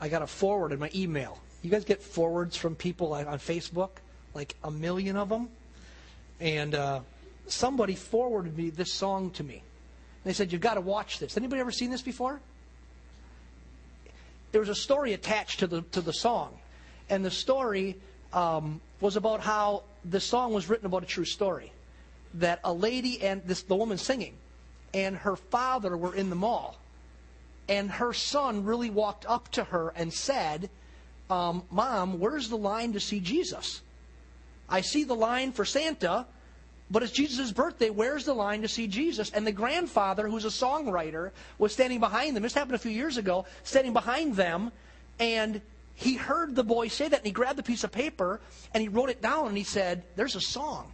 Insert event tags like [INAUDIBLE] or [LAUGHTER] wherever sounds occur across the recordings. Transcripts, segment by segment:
I got a forward in my email. You guys get forwards from people on Facebook, like a million of them, and uh, somebody forwarded me this song to me. They said, "You've got to watch this." Anybody ever seen this before? There was a story attached to the to the song, and the story um, was about how the song was written about a true story. That a lady and this the woman singing, and her father were in the mall, and her son really walked up to her and said, um, "Mom, where's the line to see Jesus? I see the line for Santa." But it's Jesus' birthday. Where's the line to see Jesus? And the grandfather, who's a songwriter, was standing behind them. This happened a few years ago, standing behind them, and he heard the boy say that, and he grabbed a piece of paper and he wrote it down, and he said, "There's a song."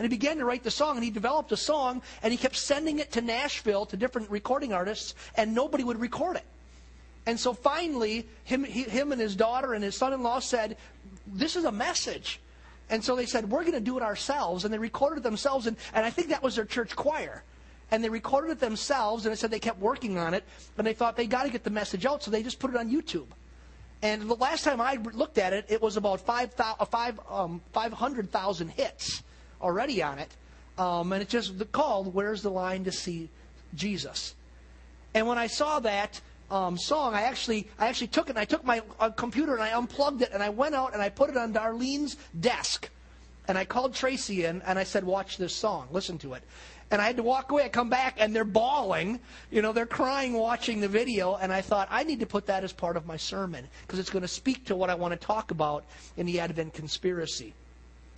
And he began to write the song, and he developed a song, and he kept sending it to Nashville to different recording artists, and nobody would record it. And so finally, him, he, him and his daughter and his son-in-law said, "This is a message." And so they said, we're going to do it ourselves. And they recorded it themselves. And, and I think that was their church choir. And they recorded it themselves. And it said they kept working on it. And they thought they got to get the message out. So they just put it on YouTube. And the last time I looked at it, it was about 5, uh, 5, um, 500,000 hits already on it. Um, and it's just called Where's the Line to See Jesus? And when I saw that, um, song, I actually, I actually took it and I took my uh, computer and I unplugged it and I went out and I put it on Darlene's desk. And I called Tracy in and I said, watch this song, listen to it. And I had to walk away. I come back and they're bawling. You know, they're crying watching the video. And I thought, I need to put that as part of my sermon because it's going to speak to what I want to talk about in the Advent conspiracy.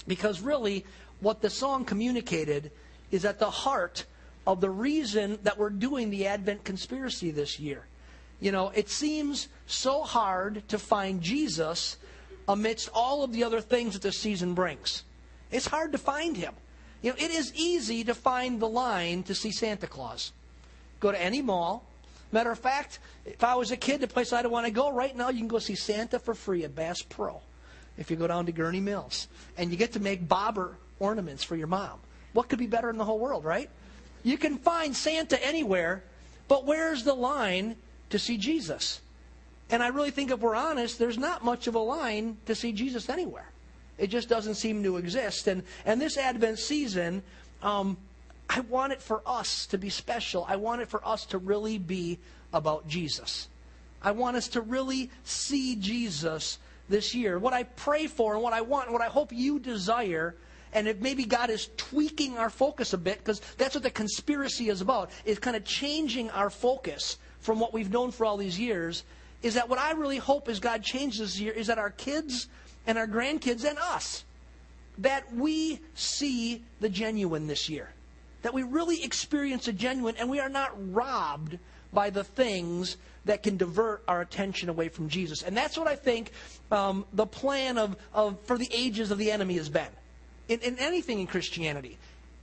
Because really, what the song communicated is at the heart of the reason that we're doing the Advent conspiracy this year. You know, it seems so hard to find Jesus amidst all of the other things that the season brings. It's hard to find him. You know, it is easy to find the line to see Santa Claus. Go to any mall. Matter of fact, if I was a kid, the place I'd want to go right now, you can go see Santa for free at Bass Pro. If you go down to Gurnee Mills, and you get to make bobber ornaments for your mom. What could be better in the whole world, right? You can find Santa anywhere, but where's the line to see Jesus. And I really think if we're honest, there's not much of a line to see Jesus anywhere. It just doesn't seem to exist. And, and this Advent season, um, I want it for us to be special. I want it for us to really be about Jesus. I want us to really see Jesus this year. What I pray for and what I want and what I hope you desire, and if maybe God is tweaking our focus a bit, because that's what the conspiracy is about, is kind of changing our focus from what we've known for all these years is that what I really hope is God changes this year is that our kids and our grandkids and us, that we see the genuine this year. That we really experience the genuine and we are not robbed by the things that can divert our attention away from Jesus. And that's what I think um, the plan of, of for the ages of the enemy has been. In, in anything in Christianity,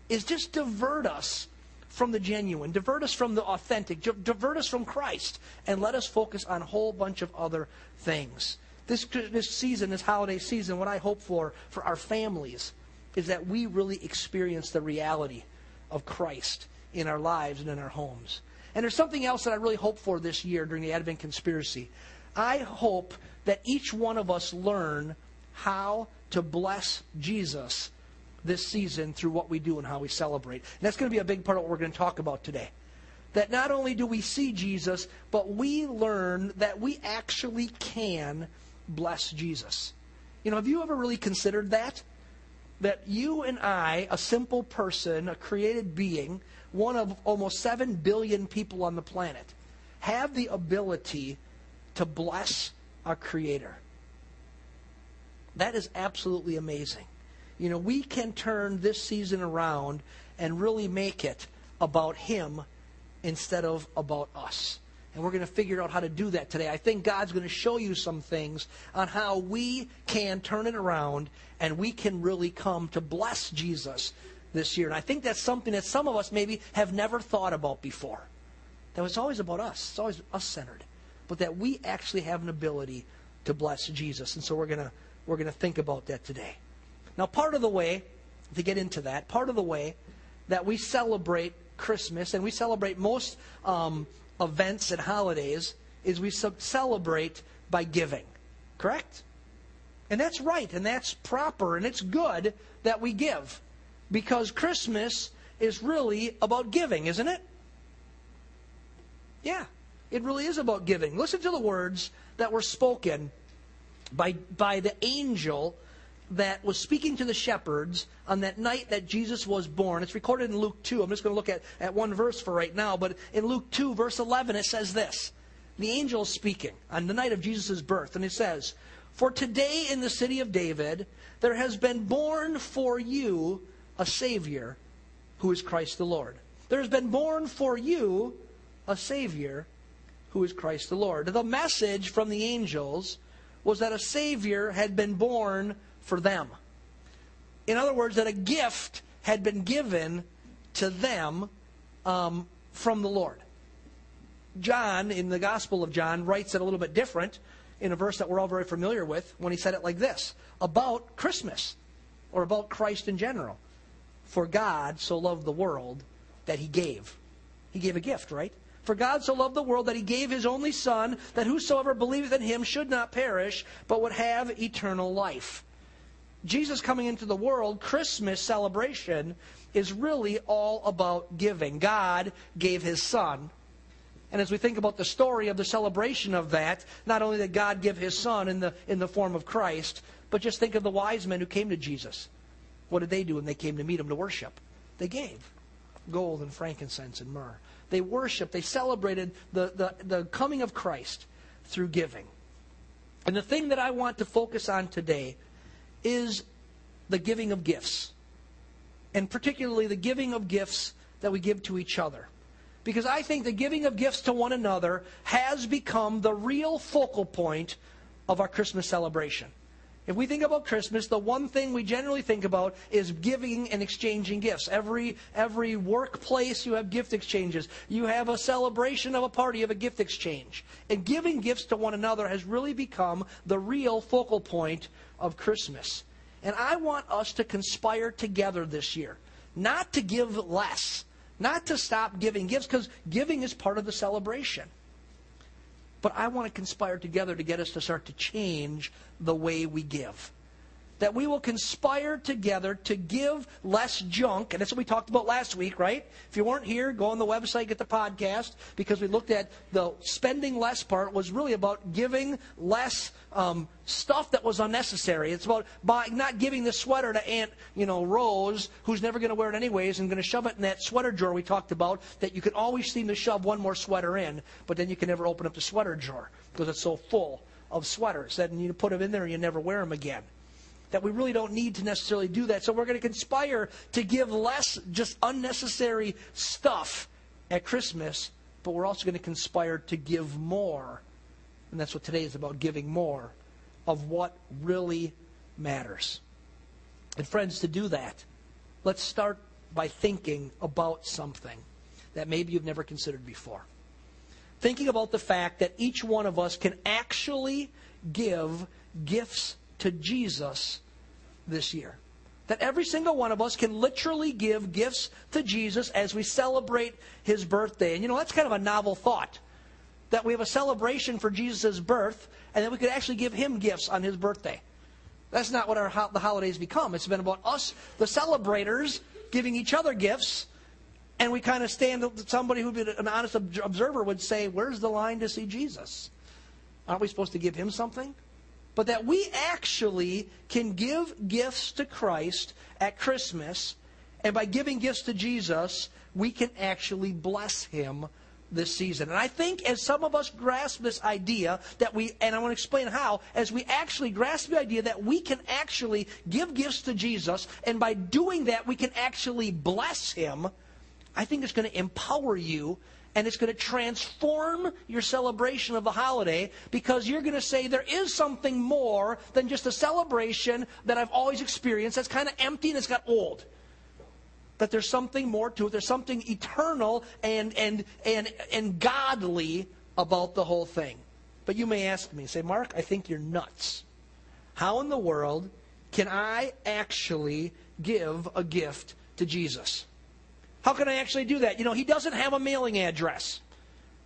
is just divert us from the genuine, divert us from the authentic, divert us from Christ, and let us focus on a whole bunch of other things. This, this season, this holiday season, what I hope for for our families is that we really experience the reality of Christ in our lives and in our homes. And there's something else that I really hope for this year during the Advent conspiracy. I hope that each one of us learn how to bless Jesus this season through what we do and how we celebrate. And that's going to be a big part of what we're going to talk about today. That not only do we see Jesus, but we learn that we actually can bless Jesus. You know, have you ever really considered that? That you and I, a simple person, a created being, one of almost 7 billion people on the planet, have the ability to bless our Creator. That is absolutely amazing you know, we can turn this season around and really make it about Him instead of about us. And we're going to figure out how to do that today. I think God's going to show you some things on how we can turn it around and we can really come to bless Jesus this year. And I think that's something that some of us maybe have never thought about before. That was always about us, it's always us centered. But that we actually have an ability to bless Jesus. And so we're going to, we're going to think about that today. Now, part of the way, to get into that, part of the way that we celebrate Christmas and we celebrate most um, events and holidays is we celebrate by giving. Correct? And that's right, and that's proper, and it's good that we give. Because Christmas is really about giving, isn't it? Yeah, it really is about giving. Listen to the words that were spoken by, by the angel that was speaking to the shepherds on that night that Jesus was born. It's recorded in Luke 2. I'm just going to look at, at one verse for right now, but in Luke 2, verse 11, it says this. The angel is speaking on the night of Jesus' birth, and it says, For today in the city of David there has been born for you a Savior who is Christ the Lord. There has been born for you a Savior who is Christ the Lord. The message from the angels was that a Savior had been born for them. In other words, that a gift had been given to them um, from the Lord. John, in the Gospel of John, writes it a little bit different in a verse that we're all very familiar with when he said it like this about Christmas or about Christ in general. For God so loved the world that he gave. He gave a gift, right? For God so loved the world that he gave his only Son, that whosoever believeth in him should not perish, but would have eternal life. Jesus coming into the world, Christmas celebration, is really all about giving. God gave his Son. And as we think about the story of the celebration of that, not only did God give his Son in the, in the form of Christ, but just think of the wise men who came to Jesus. What did they do when they came to meet him to worship? They gave gold and frankincense and myrrh. They worshiped, they celebrated the, the, the coming of Christ through giving. And the thing that I want to focus on today is the giving of gifts. And particularly the giving of gifts that we give to each other. Because I think the giving of gifts to one another has become the real focal point of our Christmas celebration. If we think about Christmas, the one thing we generally think about is giving and exchanging gifts. Every every workplace you have gift exchanges. You have a celebration of a party of a gift exchange. And giving gifts to one another has really become the real focal point of Christmas. And I want us to conspire together this year, not to give less, not to stop giving gifts, because giving is part of the celebration. But I want to conspire together to get us to start to change the way we give that we will conspire together to give less junk. And that's what we talked about last week, right? If you weren't here, go on the website, get the podcast, because we looked at the spending less part was really about giving less um, stuff that was unnecessary. It's about buying, not giving the sweater to Aunt, you know, Rose, who's never going to wear it anyways, and going to shove it in that sweater drawer we talked about that you can always seem to shove one more sweater in, but then you can never open up the sweater drawer because it's so full of sweaters. that you put them in there and you never wear them again that we really don't need to necessarily do that. So we're going to conspire to give less just unnecessary stuff at Christmas, but we're also going to conspire to give more. And that's what today is about giving more of what really matters. And friends, to do that, let's start by thinking about something that maybe you've never considered before. Thinking about the fact that each one of us can actually give gifts to Jesus this year. That every single one of us can literally give gifts to Jesus as we celebrate his birthday. And you know, that's kind of a novel thought. That we have a celebration for Jesus' birth, and that we could actually give him gifts on his birthday. That's not what our, the holidays become. It's been about us, the celebrators, giving each other gifts. And we kind of stand, somebody who'd be an honest observer would say, Where's the line to see Jesus? Aren't we supposed to give him something? But that we actually can give gifts to Christ at Christmas, and by giving gifts to Jesus, we can actually bless him this season. And I think as some of us grasp this idea that we, and I want to explain how, as we actually grasp the idea that we can actually give gifts to Jesus, and by doing that, we can actually bless him, I think it's going to empower you and it's going to transform your celebration of the holiday because you're going to say there is something more than just a celebration that I've always experienced that's kind of empty and it's got old. That there's something more to it. There's something eternal and, and, and, and godly about the whole thing. But you may ask me, say, Mark, I think you're nuts. How in the world can I actually give a gift to Jesus? How can I actually do that? You know, he doesn't have a mailing address.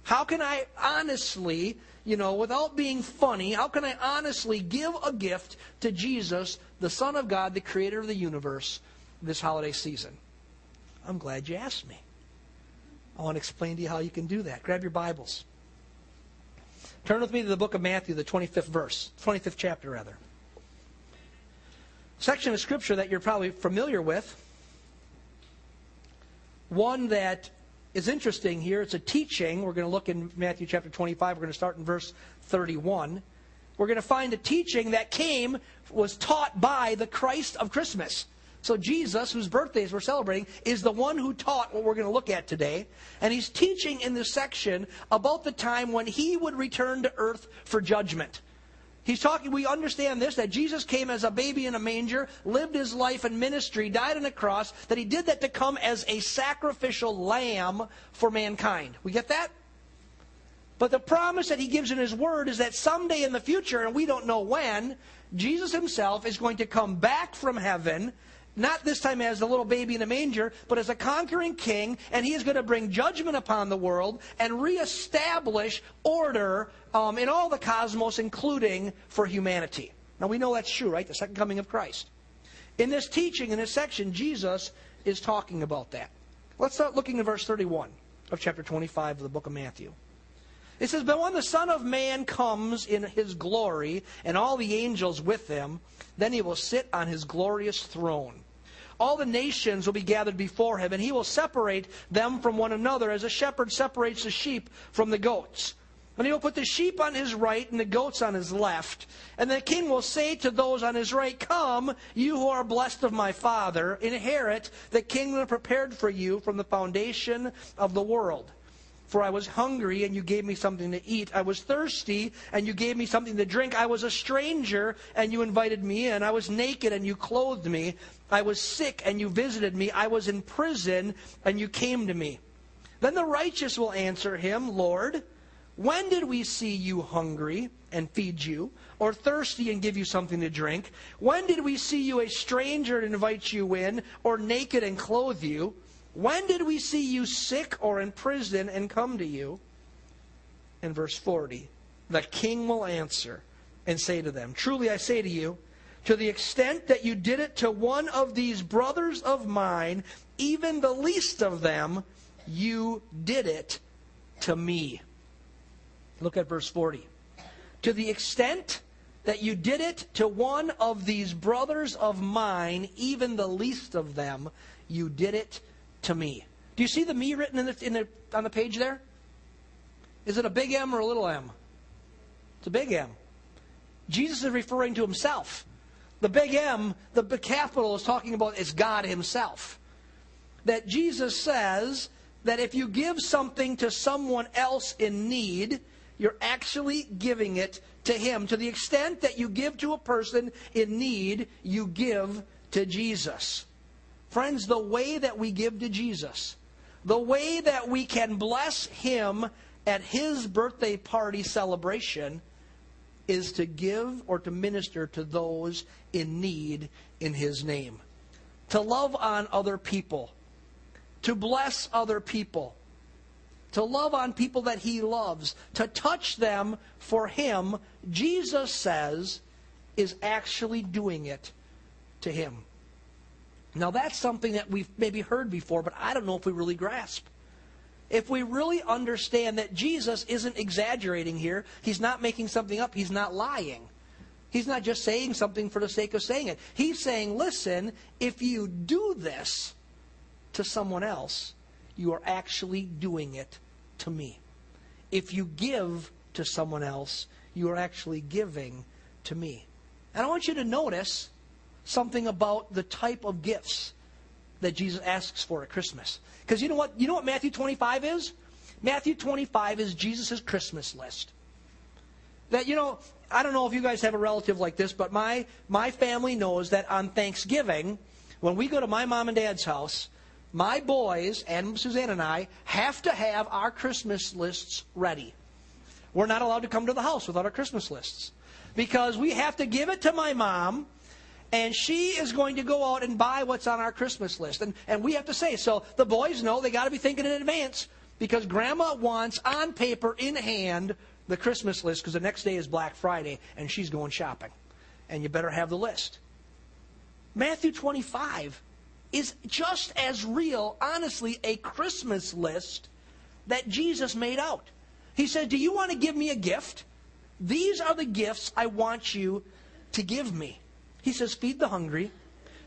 How can I honestly, you know, without being funny, how can I honestly give a gift to Jesus, the Son of God, the creator of the universe, this holiday season? I'm glad you asked me. I want to explain to you how you can do that. Grab your Bibles. Turn with me to the book of Matthew, the 25th verse, 25th chapter, rather. Section of scripture that you're probably familiar with. One that is interesting here. It's a teaching. We're going to look in Matthew chapter 25. We're going to start in verse 31. We're going to find a teaching that came, was taught by the Christ of Christmas. So Jesus, whose birthdays we're celebrating, is the one who taught what we're going to look at today. And he's teaching in this section about the time when he would return to earth for judgment. He's talking, we understand this, that Jesus came as a baby in a manger, lived his life and ministry, died on a cross, that he did that to come as a sacrificial lamb for mankind. We get that? But the promise that he gives in his word is that someday in the future, and we don't know when, Jesus himself is going to come back from heaven not this time as the little baby in a manger, but as a conquering king, and he is going to bring judgment upon the world and reestablish order um, in all the cosmos, including for humanity. Now we know that's true, right? The second coming of Christ. In this teaching, in this section, Jesus is talking about that. Let's start looking at verse 31 of chapter 25 of the book of Matthew. It says, But when the Son of Man comes in his glory, and all the angels with him, then he will sit on his glorious throne. All the nations will be gathered before him, and he will separate them from one another, as a shepherd separates the sheep from the goats. And he will put the sheep on his right and the goats on his left. And the king will say to those on his right, Come, you who are blessed of my Father, inherit the kingdom prepared for you from the foundation of the world. For I was hungry, and you gave me something to eat. I was thirsty, and you gave me something to drink. I was a stranger, and you invited me in. I was naked, and you clothed me. I was sick, and you visited me. I was in prison, and you came to me. Then the righteous will answer him, Lord, when did we see you hungry and feed you, or thirsty and give you something to drink? When did we see you a stranger and invite you in, or naked and clothe you? When did we see you sick or in prison and come to you? In verse 40, the king will answer and say to them, Truly I say to you, to the extent that you did it to one of these brothers of mine, even the least of them, you did it to me. Look at verse 40. To the extent that you did it to one of these brothers of mine, even the least of them, you did it to me. Do you see the me written in the, in the, on the page there? Is it a big M or a little m? It's a big M. Jesus is referring to himself. The big M, the big capital, is talking about is God himself. That Jesus says that if you give something to someone else in need, you're actually giving it to him. To the extent that you give to a person in need, you give to Jesus. Friends, the way that we give to Jesus, the way that we can bless Him at His birthday party celebration, is to give or to minister to those in need in His name. To love on other people, to bless other people, to love on people that He loves, to touch them for Him, Jesus says, is actually doing it to Him. Now, that's something that we've maybe heard before, but I don't know if we really grasp. If we really understand that Jesus isn't exaggerating here, he's not making something up, he's not lying. He's not just saying something for the sake of saying it. He's saying, listen, if you do this to someone else, you are actually doing it to me. If you give to someone else, you are actually giving to me. And I want you to notice something about the type of gifts that Jesus asks for at Christmas. Because you know what? You know what Matthew 25 is? Matthew 25 is Jesus' Christmas list. That, you know, I don't know if you guys have a relative like this, but my, my family knows that on Thanksgiving, when we go to my mom and dad's house, my boys and Suzanne and I have to have our Christmas lists ready. We're not allowed to come to the house without our Christmas lists. Because we have to give it to my mom and she is going to go out and buy what's on our Christmas list. And, and we have to say, so the boys know they got to be thinking in advance because grandma wants on paper in hand the Christmas list because the next day is Black Friday and she's going shopping. And you better have the list. Matthew 25 is just as real, honestly, a Christmas list that Jesus made out. He said, Do you want to give me a gift? These are the gifts I want you to give me. He says, Feed the hungry,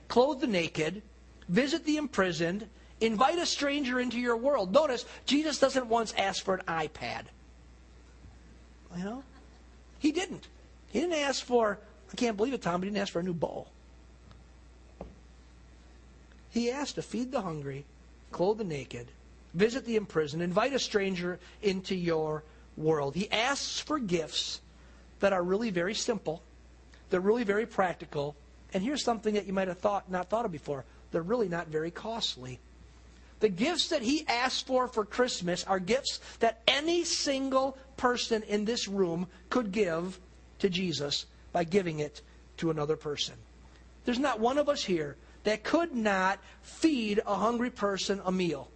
clothe the naked, visit the imprisoned, invite a stranger into your world. Notice, Jesus doesn't once ask for an iPad. You know? He didn't. He didn't ask for, I can't believe it, Tom, he didn't ask for a new bowl. He asked to feed the hungry, clothe the naked, visit the imprisoned, invite a stranger into your world. He asks for gifts that are really very simple, they're really very practical, and here's something that you might have thought not thought of before. They're really not very costly. The gifts that he asked for for Christmas are gifts that any single person in this room could give to Jesus by giving it to another person. There's not one of us here that could not feed a hungry person a meal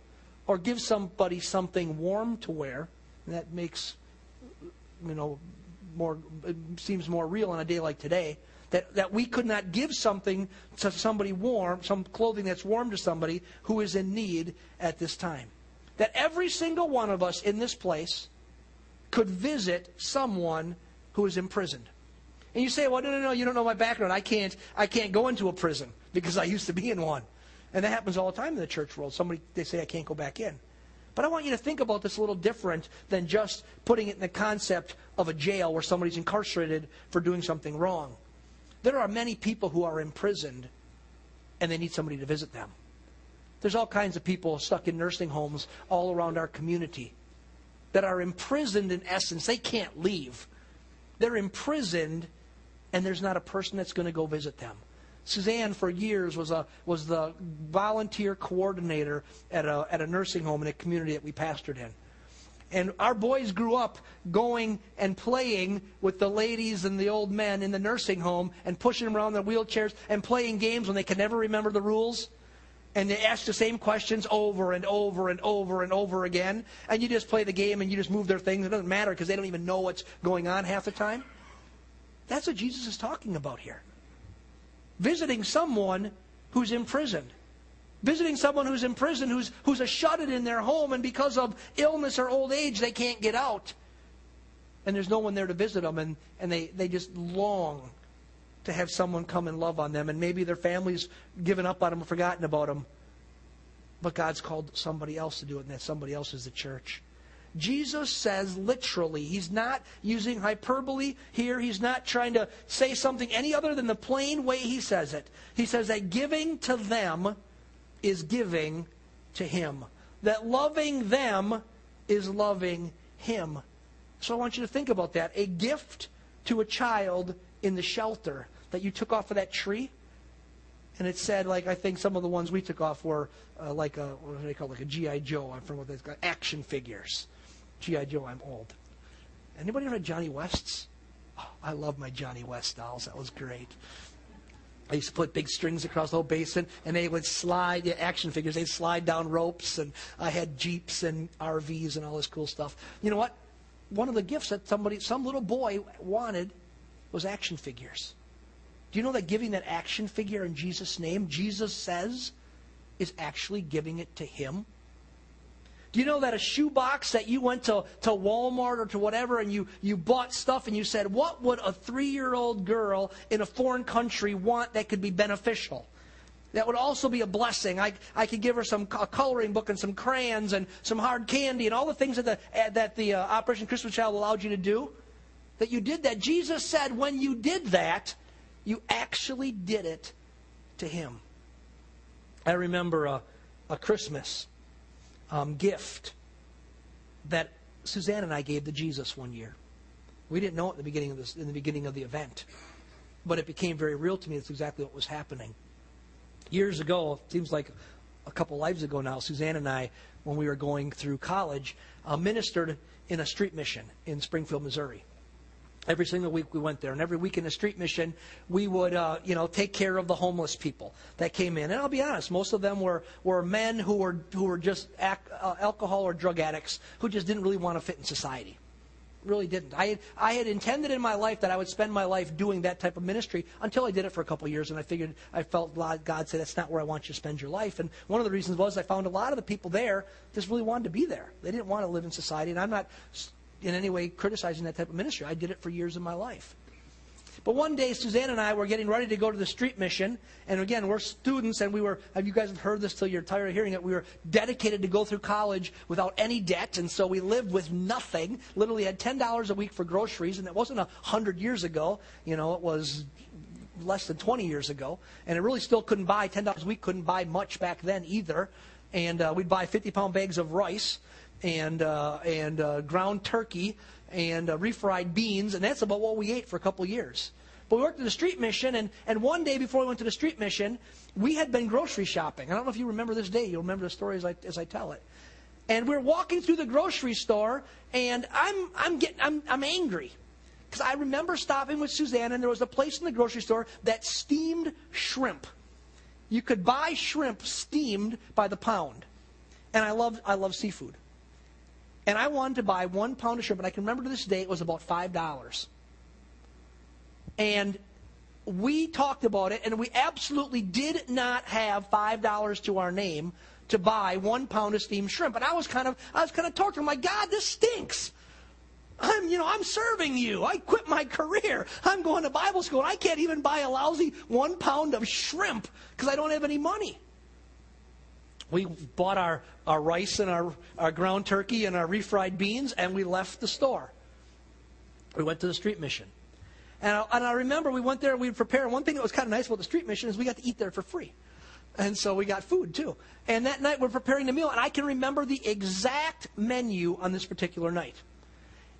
or give somebody something warm to wear. that makes, you know, more, seems more real on a day like today that, that we could not give something to somebody warm, some clothing that's warm to somebody who is in need at this time. That every single one of us in this place could visit someone who is imprisoned. And you say, well, no, no, no, you don't know my background. I can't, I can't go into a prison [LAUGHS] because I used to be in one. And that happens all the time in the church world. Somebody, they say, I can't go back in. But I want you to think about this a little different than just putting it in the concept of a jail where somebody's incarcerated for doing something wrong. There are many people who are imprisoned and they need somebody to visit them. There's all kinds of people stuck in nursing homes all around our community that are imprisoned in essence. They can't leave. They're imprisoned and there's not a person that's going to go visit them. Suzanne, for years, was, a, was the volunteer coordinator at a, at a nursing home in a community that we pastored in. And our boys grew up going and playing with the ladies and the old men in the nursing home and pushing them around in their wheelchairs and playing games when they could never remember the rules. And they ask the same questions over and over and over and over again. And you just play the game and you just move their things. It doesn't matter because they don't even know what's going on half the time. That's what Jesus is talking about here. Visiting someone who's imprisoned visiting someone who's in prison, who's, who's a shut in in their home, and because of illness or old age, they can't get out. And there's no one there to visit them, and, and they, they just long to have someone come and love on them. And maybe their family's given up on them, forgotten about them. But God's called somebody else to do it, and that somebody else is the church. Jesus says literally, he's not using hyperbole here. He's not trying to say something any other than the plain way he says it. He says that giving to them is giving to Him. That loving them is loving Him. So I want you to think about that. A gift to a child in the shelter that you took off of that tree. And it said, like, I think some of the ones we took off were uh, like a, what do they call it? Like a G.I. Joe. I'm from what they call action figures. G.I. Joe, I'm old. Anybody had Johnny West's? Oh, I love my Johnny West dolls. That was great. I used to put big strings across the whole basin, and they would slide, the action figures, they'd slide down ropes, and I had Jeeps and RVs and all this cool stuff. You know what? One of the gifts that somebody, some little boy wanted was action figures. Do you know that giving that action figure in Jesus' name, Jesus says, is actually giving it to him? Do you know that a shoebox that you went to, to Walmart or to whatever and you, you bought stuff and you said, what would a three year old girl in a foreign country want that could be beneficial? That would also be a blessing. I, I could give her some a coloring book and some crayons and some hard candy and all the things that the, that the uh, Operation Christmas Child allowed you to do. That you did that. Jesus said when you did that, you actually did it to Him. I remember a, a Christmas um, gift that Suzanne and I gave to Jesus one year. We didn't know it in the beginning of this, in the beginning of the event, but it became very real to me. That's exactly what was happening. Years ago, it seems like a couple lives ago now, Suzanne and I, when we were going through college, uh, ministered in a street mission in Springfield, Missouri. Every single week we went there, and every week in the street mission, we would, uh, you know, take care of the homeless people that came in. And I'll be honest, most of them were, were men who were who were just ac- uh, alcohol or drug addicts who just didn't really want to fit in society. Really didn't. I had, I had intended in my life that I would spend my life doing that type of ministry until I did it for a couple of years, and I figured I felt God said that's not where I want you to spend your life. And one of the reasons was I found a lot of the people there just really wanted to be there. They didn't want to live in society, and I'm not in any way criticizing that type of ministry. I did it for years of my life. But one day, Suzanne and I were getting ready to go to the street mission. And again, we're students, and we were, have you guys have heard this till you're tired of hearing it? We were dedicated to go through college without any debt. And so we lived with nothing. Literally had $10 a week for groceries. And it wasn't a 100 years ago. You know, it was less than 20 years ago. And it really still couldn't buy, $10 a week couldn't buy much back then either. And uh, we'd buy 50 pound bags of rice and uh, and uh, ground turkey and uh, refried beans, and that's about what we ate for a couple years. But we worked at the street mission, and, and one day before we went to the street mission, we had been grocery shopping. I don't know if you remember this day. You'll remember the story as I, as I tell it. And we're walking through the grocery store, and I'm, I'm, getting, I'm, I'm angry. Because I remember stopping with Suzanne, and there was a place in the grocery store that steamed shrimp. You could buy shrimp steamed by the pound. And I love, I love seafood. And I wanted to buy one pound of shrimp, and I can remember to this day it was about $5. And we talked about it, and we absolutely did not have $5 to our name to buy one pound of steamed shrimp. And I was kind of, I was kind of talking, my God, this stinks. I'm, you know, I'm serving you. I quit my career. I'm going to Bible school. I can't even buy a lousy one pound of shrimp because I don't have any money we bought our, our rice and our, our ground turkey and our refried beans, and we left the store. We went to the street mission. And I, and I remember we went there and we prepared. One thing that was kind of nice about the street mission is we got to eat there for free. And so we got food too. And that night we're preparing the meal, and I can remember the exact menu on this particular night.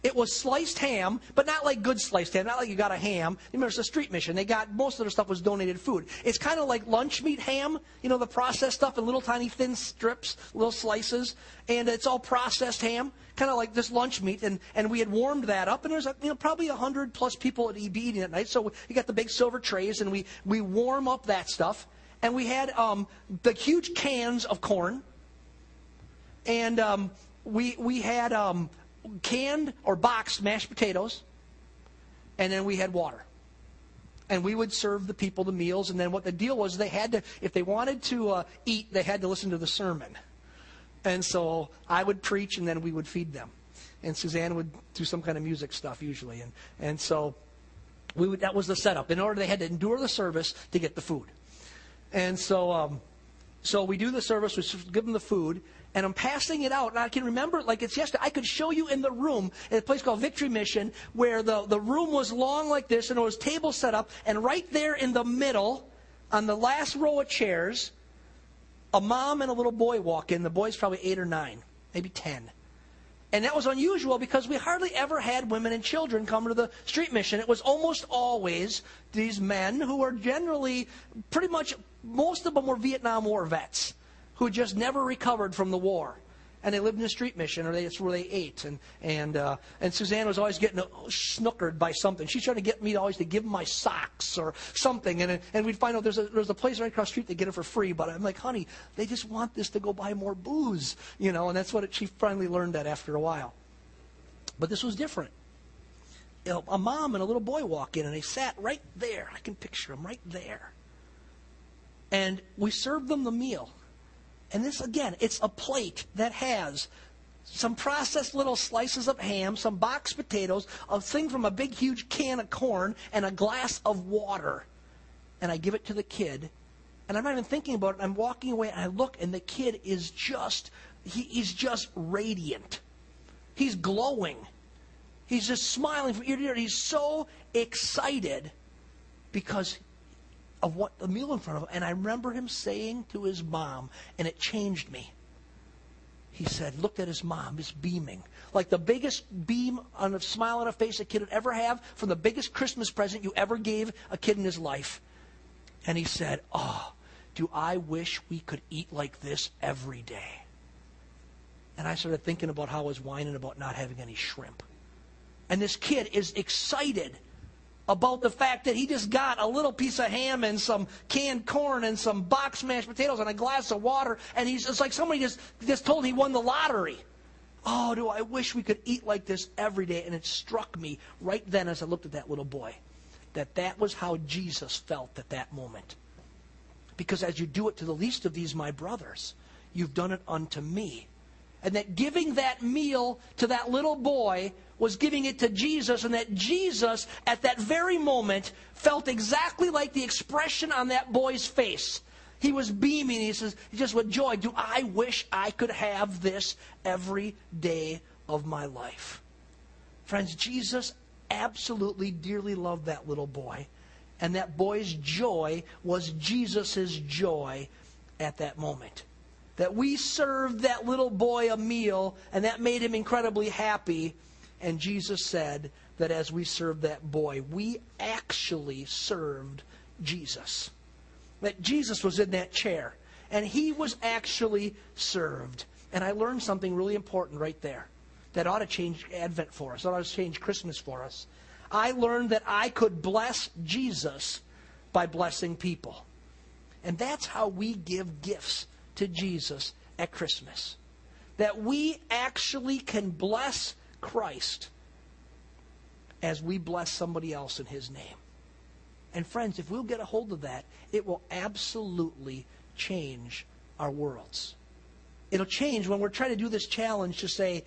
It was sliced ham, but not like good sliced ham, not like you got a ham. Remember, it's a street mission. They got most of their stuff was donated food. It's kind of like lunch meat ham, you know, the processed stuff in little tiny thin strips, little slices, and it's all processed ham, kind of like this lunch meat. And, and we had warmed that up, and there's you know probably a hundred plus people at EB eating at night. So you got the big silver trays, and we we warm up that stuff, and we had um, the huge cans of corn, and um, we we had um, canned or boxed mashed potatoes, and then we had water. And we would serve the people the meals, and then what the deal was, they had to, if they wanted to uh, eat, they had to listen to the sermon. And so I would preach, and then we would feed them. And Suzanne would do some kind of music stuff usually. And, and so we would, that was the setup. In order, they had to endure the service to get the food. And so, um, so we do the service, we give them the food, and I'm passing it out. And I can remember like it's yesterday. I could show you in the room at a place called Victory Mission where the, the room was long like this and there was tables set up. And right there in the middle, on the last row of chairs, a mom and a little boy walk in. The boy's probably eight or nine, maybe ten. And that was unusual because we hardly ever had women and children come to the street mission. It was almost always these men who were generally pretty much, most of them were Vietnam War vets who just never recovered from the war. And they lived in a street mission, or they, that's where they ate. And and uh, and Suzanne was always getting snookered by something. She's trying to get me to always to give my socks or something. And and we'd find out there's a there's a place right across the street they get it for free. But I'm like, honey, they just want this to go buy more booze, you know. And that's what it, she finally learned that after a while. But this was different. You know, a mom and a little boy walk in, and they sat right there. I can picture them right there. And we served them the meal. And this, again, it's a plate that has some processed little slices of ham, some boxed potatoes, a thing from a big, huge can of corn, and a glass of water. And I give it to the kid. And I'm not even thinking about it. I'm walking away, and I look, and the kid is just, he, he's just radiant. He's glowing. He's just smiling from ear to ear. He's so excited because of what the meal in front of him. And I remember him saying to his mom, and it changed me. He said, looked at his mom, he's beaming. Like the biggest beam on a smile on a face a kid would ever have from the biggest Christmas present you ever gave a kid in his life. And he said, Oh, do I wish we could eat like this every day? And I started thinking about how I was whining about not having any shrimp. And this kid is excited about the fact that he just got a little piece of ham and some canned corn and some box mashed potatoes and a glass of water. And he's it's like somebody just, just told him he won the lottery. Oh, do I wish we could eat like this every day. And it struck me right then as I looked at that little boy that that was how Jesus felt at that moment. Because as you do it to the least of these, my brothers, you've done it unto me. And that giving that meal to that little boy was giving it to Jesus, and that Jesus, at that very moment, felt exactly like the expression on that boy's face. He was beaming. He says, just with joy, do I wish I could have this every day of my life? Friends, Jesus absolutely dearly loved that little boy. And that boy's joy was Jesus' joy at that moment. That we served that little boy a meal, and that made him incredibly happy. And Jesus said that as we served that boy, we actually served Jesus. That Jesus was in that chair, and he was actually served. And I learned something really important right there that ought to change Advent for us, that ought to change Christmas for us. I learned that I could bless Jesus by blessing people. And that's how we give gifts to Jesus at Christmas. That we actually can bless Christ as we bless somebody else in His name. And friends, if we'll get a hold of that, it will absolutely change our worlds. It'll change when we're trying to do this challenge to say,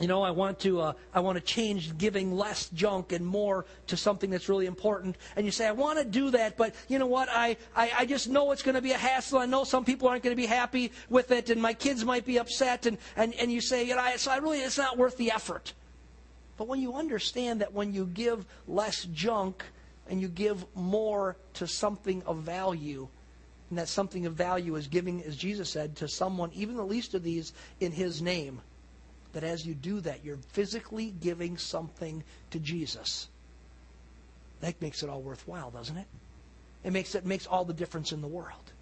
you know, I want to uh, I want to change giving less junk and more to something that's really important. And you say, I want to do that, but you know what? I, I, I just know it's going to be a hassle. I know some people aren't going to be happy with it, and my kids might be upset. And, and, and you say, you know, I, so I really, it's not worth the effort. But when you understand that when you give less junk and you give more to something of value, and that something of value is giving, as Jesus said, to someone, even the least of these, in His name that as you do that, you're physically giving something to Jesus. That makes it all worthwhile, doesn't it? It makes it makes all the difference in the world.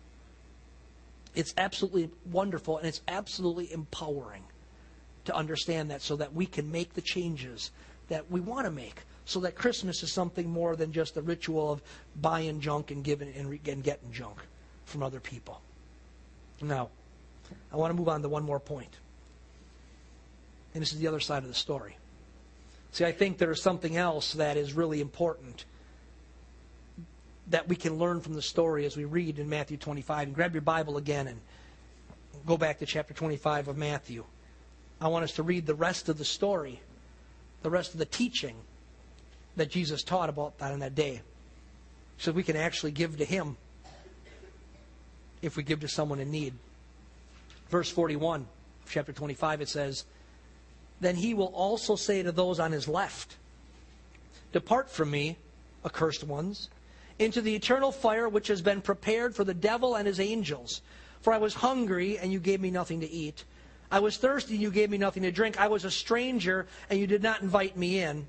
It's absolutely wonderful and it's absolutely empowering to understand that so that we can make the changes that we want to make. So that Christmas is something more than just a ritual of buying junk and giving and, and getting junk from other people. Now, I want to move on to one more point. And this is the other side of the story. See, I think there is something else that is really important that we can learn from the story as we read in Matthew 25. And grab your Bible again and go back to chapter 25 of Matthew. I want us to read the rest of the story, the rest of the teaching that Jesus taught about that on that day, so we can actually give to Him if we give to someone in need. Verse 41, chapter 25, it says, then he will also say to those on his left, Depart from me, accursed ones, into the eternal fire which has been prepared for the devil and his angels. For I was hungry, and you gave me nothing to eat. I was thirsty, and you gave me nothing to drink. I was a stranger, and you did not invite me in.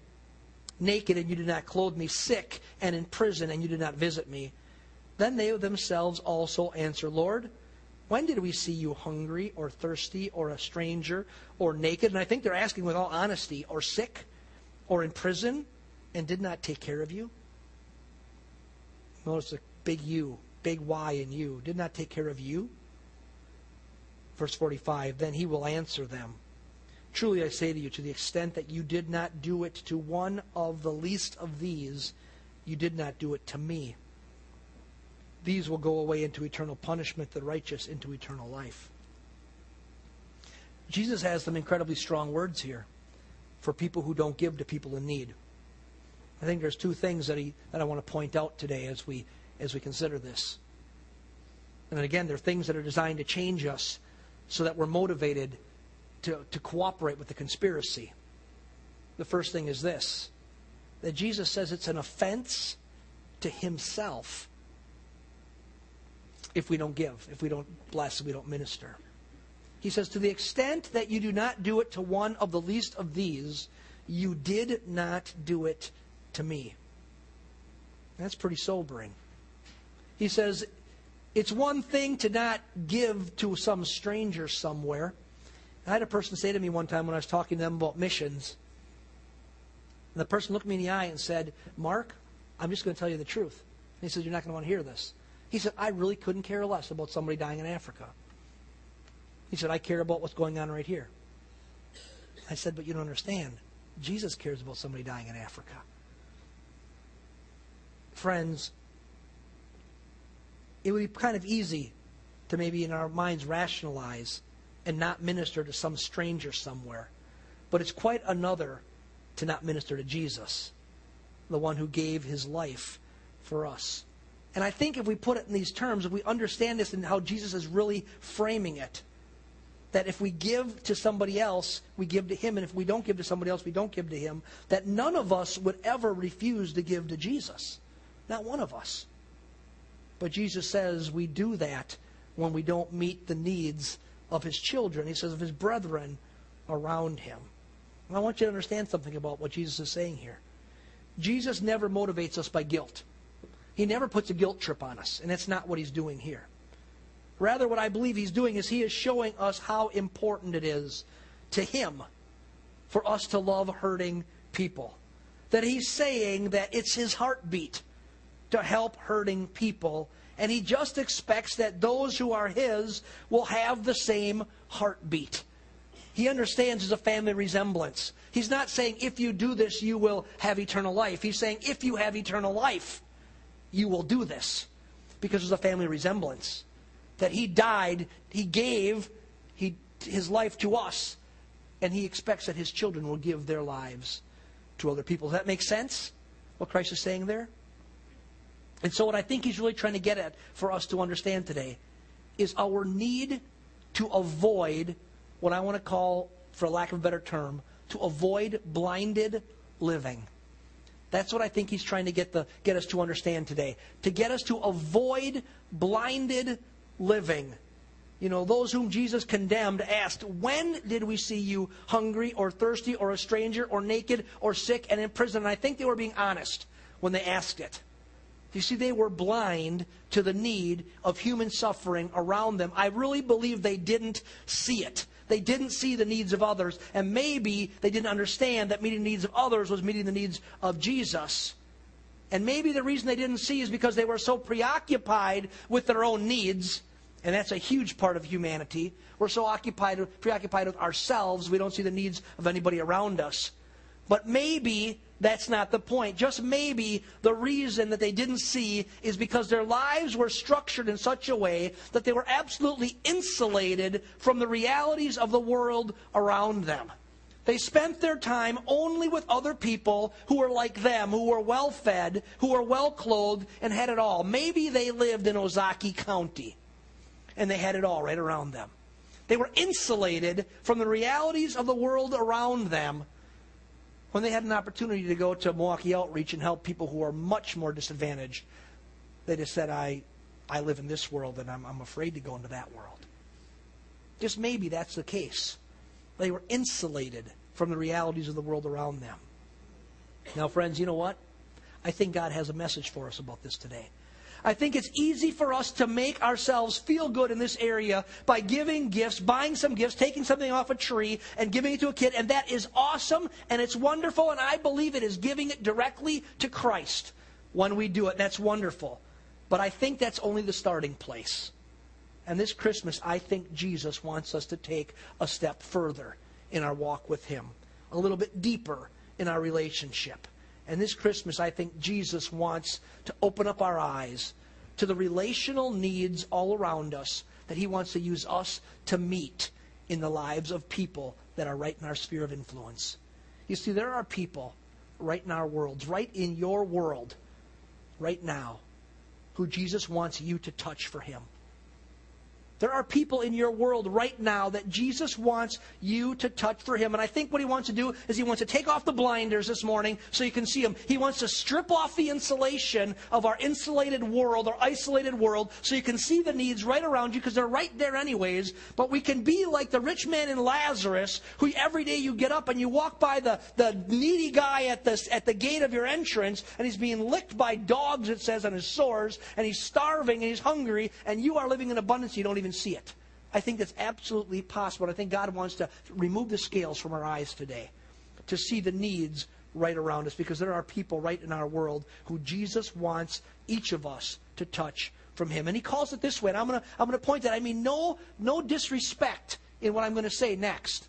Naked, and you did not clothe me. Sick, and in prison, and you did not visit me. Then they themselves also answer, Lord, when did we see you hungry or thirsty or a stranger or naked? And I think they're asking with all honesty, or sick or in prison and did not take care of you? Notice the big U, big Y in you. Did not take care of you? Verse 45 Then he will answer them. Truly I say to you, to the extent that you did not do it to one of the least of these, you did not do it to me. These will go away into eternal punishment, the righteous into eternal life. Jesus has some incredibly strong words here for people who don't give to people in need. I think there's two things that, he, that I want to point out today as we, as we consider this. And then again, they're things that are designed to change us so that we're motivated to, to cooperate with the conspiracy. The first thing is this that Jesus says it's an offense to himself if we don't give, if we don't bless, if we don't minister. He says, To the extent that you do not do it to one of the least of these, you did not do it to me. That's pretty sobering. He says, It's one thing to not give to some stranger somewhere. I had a person say to me one time when I was talking to them about missions, the person looked me in the eye and said, Mark, I'm just going to tell you the truth. And he said, You're not going to want to hear this. He said, I really couldn't care less about somebody dying in Africa. He said, I care about what's going on right here. I said, But you don't understand. Jesus cares about somebody dying in Africa. Friends, it would be kind of easy to maybe in our minds rationalize and not minister to some stranger somewhere. But it's quite another to not minister to Jesus, the one who gave his life for us. And I think if we put it in these terms, if we understand this and how Jesus is really framing it, that if we give to somebody else, we give to him, and if we don't give to somebody else, we don't give to him, that none of us would ever refuse to give to Jesus. Not one of us. But Jesus says we do that when we don't meet the needs of his children. He says of his brethren around him. And I want you to understand something about what Jesus is saying here. Jesus never motivates us by guilt. He never puts a guilt trip on us, and that's not what he's doing here. Rather, what I believe he's doing is he is showing us how important it is to him for us to love hurting people. That he's saying that it's his heartbeat to help hurting people, and he just expects that those who are his will have the same heartbeat. He understands there's a family resemblance. He's not saying, if you do this, you will have eternal life. He's saying, if you have eternal life, you will do this. Because there's a family resemblance. That he died, he gave he, his life to us, and he expects that his children will give their lives to other people. Does that make sense? What Christ is saying there? And so, what I think he's really trying to get at for us to understand today is our need to avoid what I want to call, for lack of a better term, to avoid blinded living. That's what I think he's trying to get, the, get us to understand today. To get us to avoid blinded living. You know, those whom Jesus condemned asked, When did we see you hungry or thirsty or a stranger or naked or sick and in prison? And I think they were being honest when they asked it. You see, they were blind to the need of human suffering around them. I really believe they didn't see it. They didn't see the needs of others, and maybe they didn't understand that meeting the needs of others was meeting the needs of Jesus. And maybe the reason they didn't see is because they were so preoccupied with their own needs, and that's a huge part of humanity. We're so occupied, preoccupied with ourselves, we don't see the needs of anybody around us. But maybe that's not the point. Just maybe the reason that they didn't see is because their lives were structured in such a way that they were absolutely insulated from the realities of the world around them. They spent their time only with other people who were like them, who were well fed, who were well clothed, and had it all. Maybe they lived in Ozaukee County and they had it all right around them. They were insulated from the realities of the world around them when they had an opportunity to go to Milwaukee Outreach and help people who are much more disadvantaged, they just said, I, I live in this world and I'm, I'm afraid to go into that world. Just maybe that's the case. They were insulated from the realities of the world around them. Now, friends, you know what? I think God has a message for us about this today. I think it's easy for us to make ourselves feel good in this area by giving gifts, buying some gifts, taking something off a tree and giving it to a kid. And that is awesome and it's wonderful. And I believe it is giving it directly to Christ when we do it. That's wonderful. But I think that's only the starting place. And this Christmas, I think Jesus wants us to take a step further in our walk with Him, a little bit deeper in our relationship. And this Christmas, I think Jesus wants to open up our eyes to the relational needs all around us that He wants to use us to meet in the lives of people that are right in our sphere of influence. You see, there are people right in our worlds, right in your world, right now, who Jesus wants you to touch for Him. There are people in your world right now that Jesus wants you to touch for him. And I think what he wants to do is he wants to take off the blinders this morning so you can see him. He wants to strip off the insulation of our insulated world, our isolated world, so you can see the needs right around you because they're right there anyways. But we can be like the rich man in Lazarus, who every day you get up and you walk by the, the needy guy at the, at the gate of your entrance and he's being licked by dogs, it says, on his sores, and he's starving and he's hungry, and you are living in abundance. You don't even see it. I think that's absolutely possible. I think God wants to remove the scales from our eyes today to see the needs right around us because there are people right in our world who Jesus wants each of us to touch from him. And he calls it this way, and I'm going to I'm to point that. I mean, no, no disrespect in what I'm going to say next.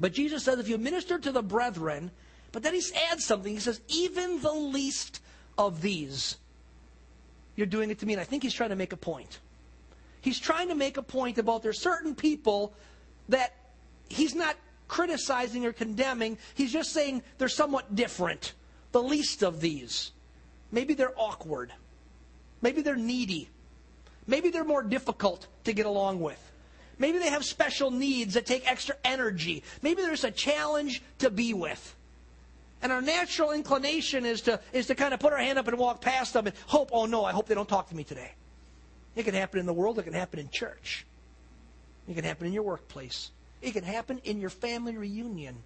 But Jesus says, if you minister to the brethren, but then he adds something. He says, even the least of these, you're doing it to me. And I think he's trying to make a point. He's trying to make a point about there's certain people that he's not criticizing or condemning. He's just saying they're somewhat different. The least of these. Maybe they're awkward. Maybe they're needy. Maybe they're more difficult to get along with. Maybe they have special needs that take extra energy. Maybe there's a challenge to be with. And our natural inclination is to, is to kind of put our hand up and walk past them and hope, oh no, I hope they don't talk to me today. It can happen in the world, it can happen in church. It can happen in your workplace. It can happen in your family reunion.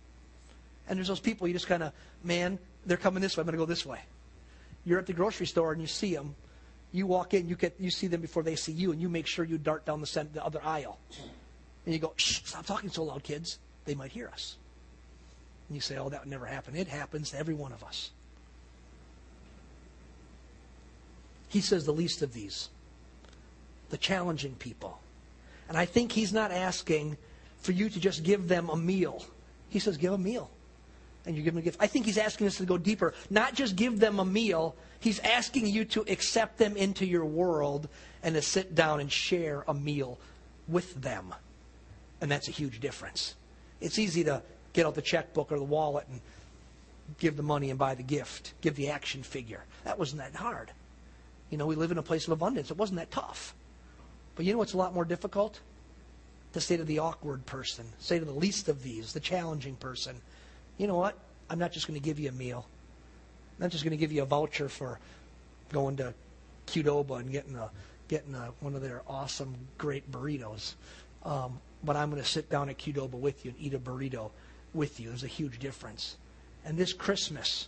And there's those people you just kind of, man, they're coming this way, I'm going to go this way. You're at the grocery store and you see them. You walk in, you get, you see them before they see you, and you make sure you dart down the, center, the other aisle. And you go, shh, stop talking so loud, kids. They might hear us. And you say, oh, that would never happen. It happens to every one of us. He says the least of these, the challenging people. And I think he's not asking for you to just give them a meal. He says, give a meal. And you give them a gift. I think he's asking us to go deeper. Not just give them a meal, he's asking you to accept them into your world and to sit down and share a meal with them. And that's a huge difference. It's easy to get out the checkbook or the wallet and give the money and buy the gift, give the action figure. That wasn't that hard. You know, we live in a place of abundance. It wasn't that tough. But you know what's a lot more difficult? To say to the awkward person, say to the least of these, the challenging person, you know what? I'm not just going to give you a meal. I'm not just going to give you a voucher for going to Qdoba and getting a getting a, one of their awesome, great burritos. Um, but I'm going to sit down at Qdoba with you and eat a burrito with you. There's a huge difference. And this Christmas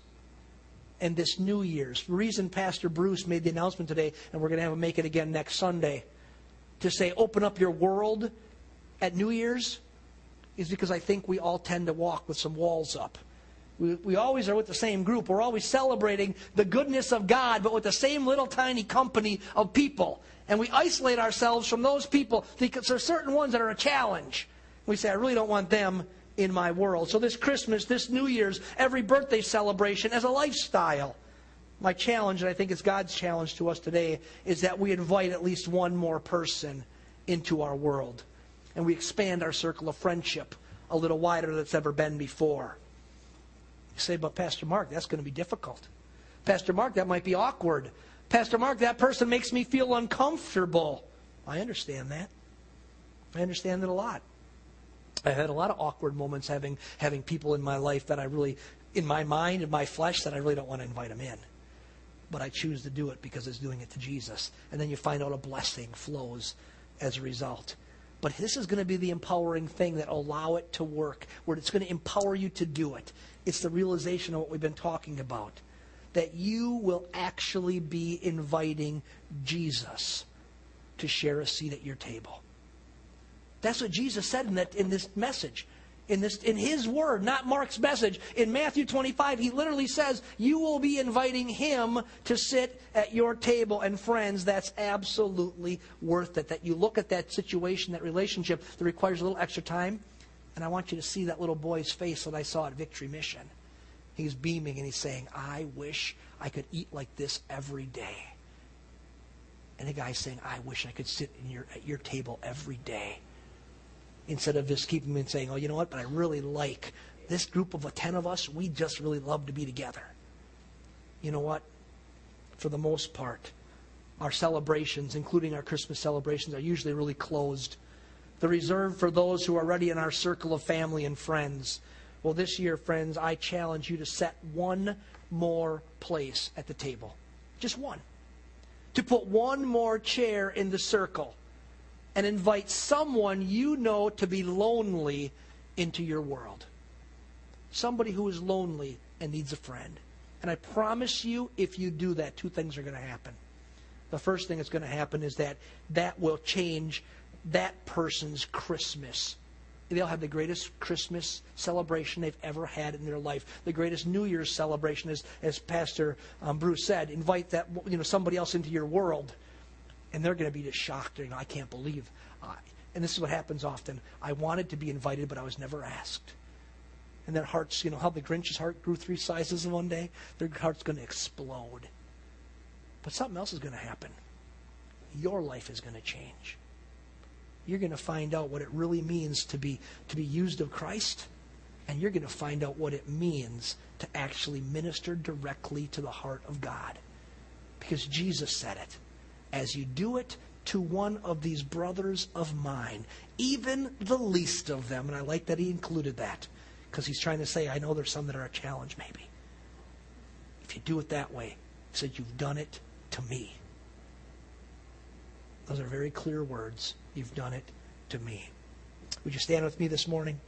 and this New Year's, the reason Pastor Bruce made the announcement today, and we're going to have him make it again next Sunday, to say open up your world at New Year's, is because I think we all tend to walk with some walls up. We, we always are with the same group. We're always celebrating the goodness of God, but with the same little tiny company of people. And we isolate ourselves from those people because there are certain ones that are a challenge. We say, I really don't want them in my world. So this Christmas, this New Year's, every birthday celebration as a lifestyle. My challenge, and I think it's God's challenge to us today, is that we invite at least one more person into our world. And we expand our circle of friendship a little wider than it's ever been before. You say, but Pastor Mark, that's going to be difficult. Pastor Mark, that might be awkward. Pastor Mark, that person makes me feel uncomfortable. I understand that. I understand it a lot. I had a lot of awkward moments having having people in my life that I really, in my mind, in my flesh, that I really don't want to invite them in. But I choose to do it because it's doing it to Jesus. And then you find out a blessing flows as a result. But this is going to be the empowering thing that allow it to work, where it's going to empower you to do it. It's the realization of what we've been talking about. That you will actually be inviting Jesus to share a seat at your table. That's what Jesus said in, that, in this message. In, this, in his word, not Mark's message. In Matthew 25, he literally says, You will be inviting him to sit at your table. And friends, that's absolutely worth it. That you look at that situation, that relationship that requires a little extra time. And I want you to see that little boy's face that I saw at Victory Mission. He's beaming and he's saying, I wish I could eat like this every day. And the guy's saying, I wish I could sit your, at your table every day instead of just keeping and saying, oh, you know what, but I really like this group of 10 of us, we just really love to be together. You know what? For the most part, our celebrations, including our Christmas celebrations, are usually really closed. They're reserved for those who are already in our circle of family and friends. Well, this year, friends, I challenge you to set one more place at the table. Just one. To put one more chair in the circle and invite someone you know to be lonely into your world. Somebody who is lonely and needs a friend. And I promise you, if you do that, two things are going to happen. The first thing that's going to happen is that that will change that person's Christmas they'll have the greatest Christmas celebration they've ever had in their life, the greatest New Year's celebration, as, as Pastor um, Bruce said. Invite that you know somebody else into your world, and they're going to be just shocked. You know, I can't believe. Uh, and this is what happens often. I wanted to be invited, but I was never asked. And their hearts, you know, how the Grinch's heart grew three sizes in one day. Their heart's going to explode. But something else is going to happen. Your life is going to change you're going to find out what it really means to be to be used of Christ, and you're going to find out what it means to actually minister directly to the heart of God. Because Jesus said it. As you do it to one of these brothers of mine, even the least of them, and I like that he included that, because he's trying to say, I know there's some that are a challenge, maybe. If you do it that way, he said, You've done it to me. Those are very clear words. You've done it to me. Would you stand with me this morning?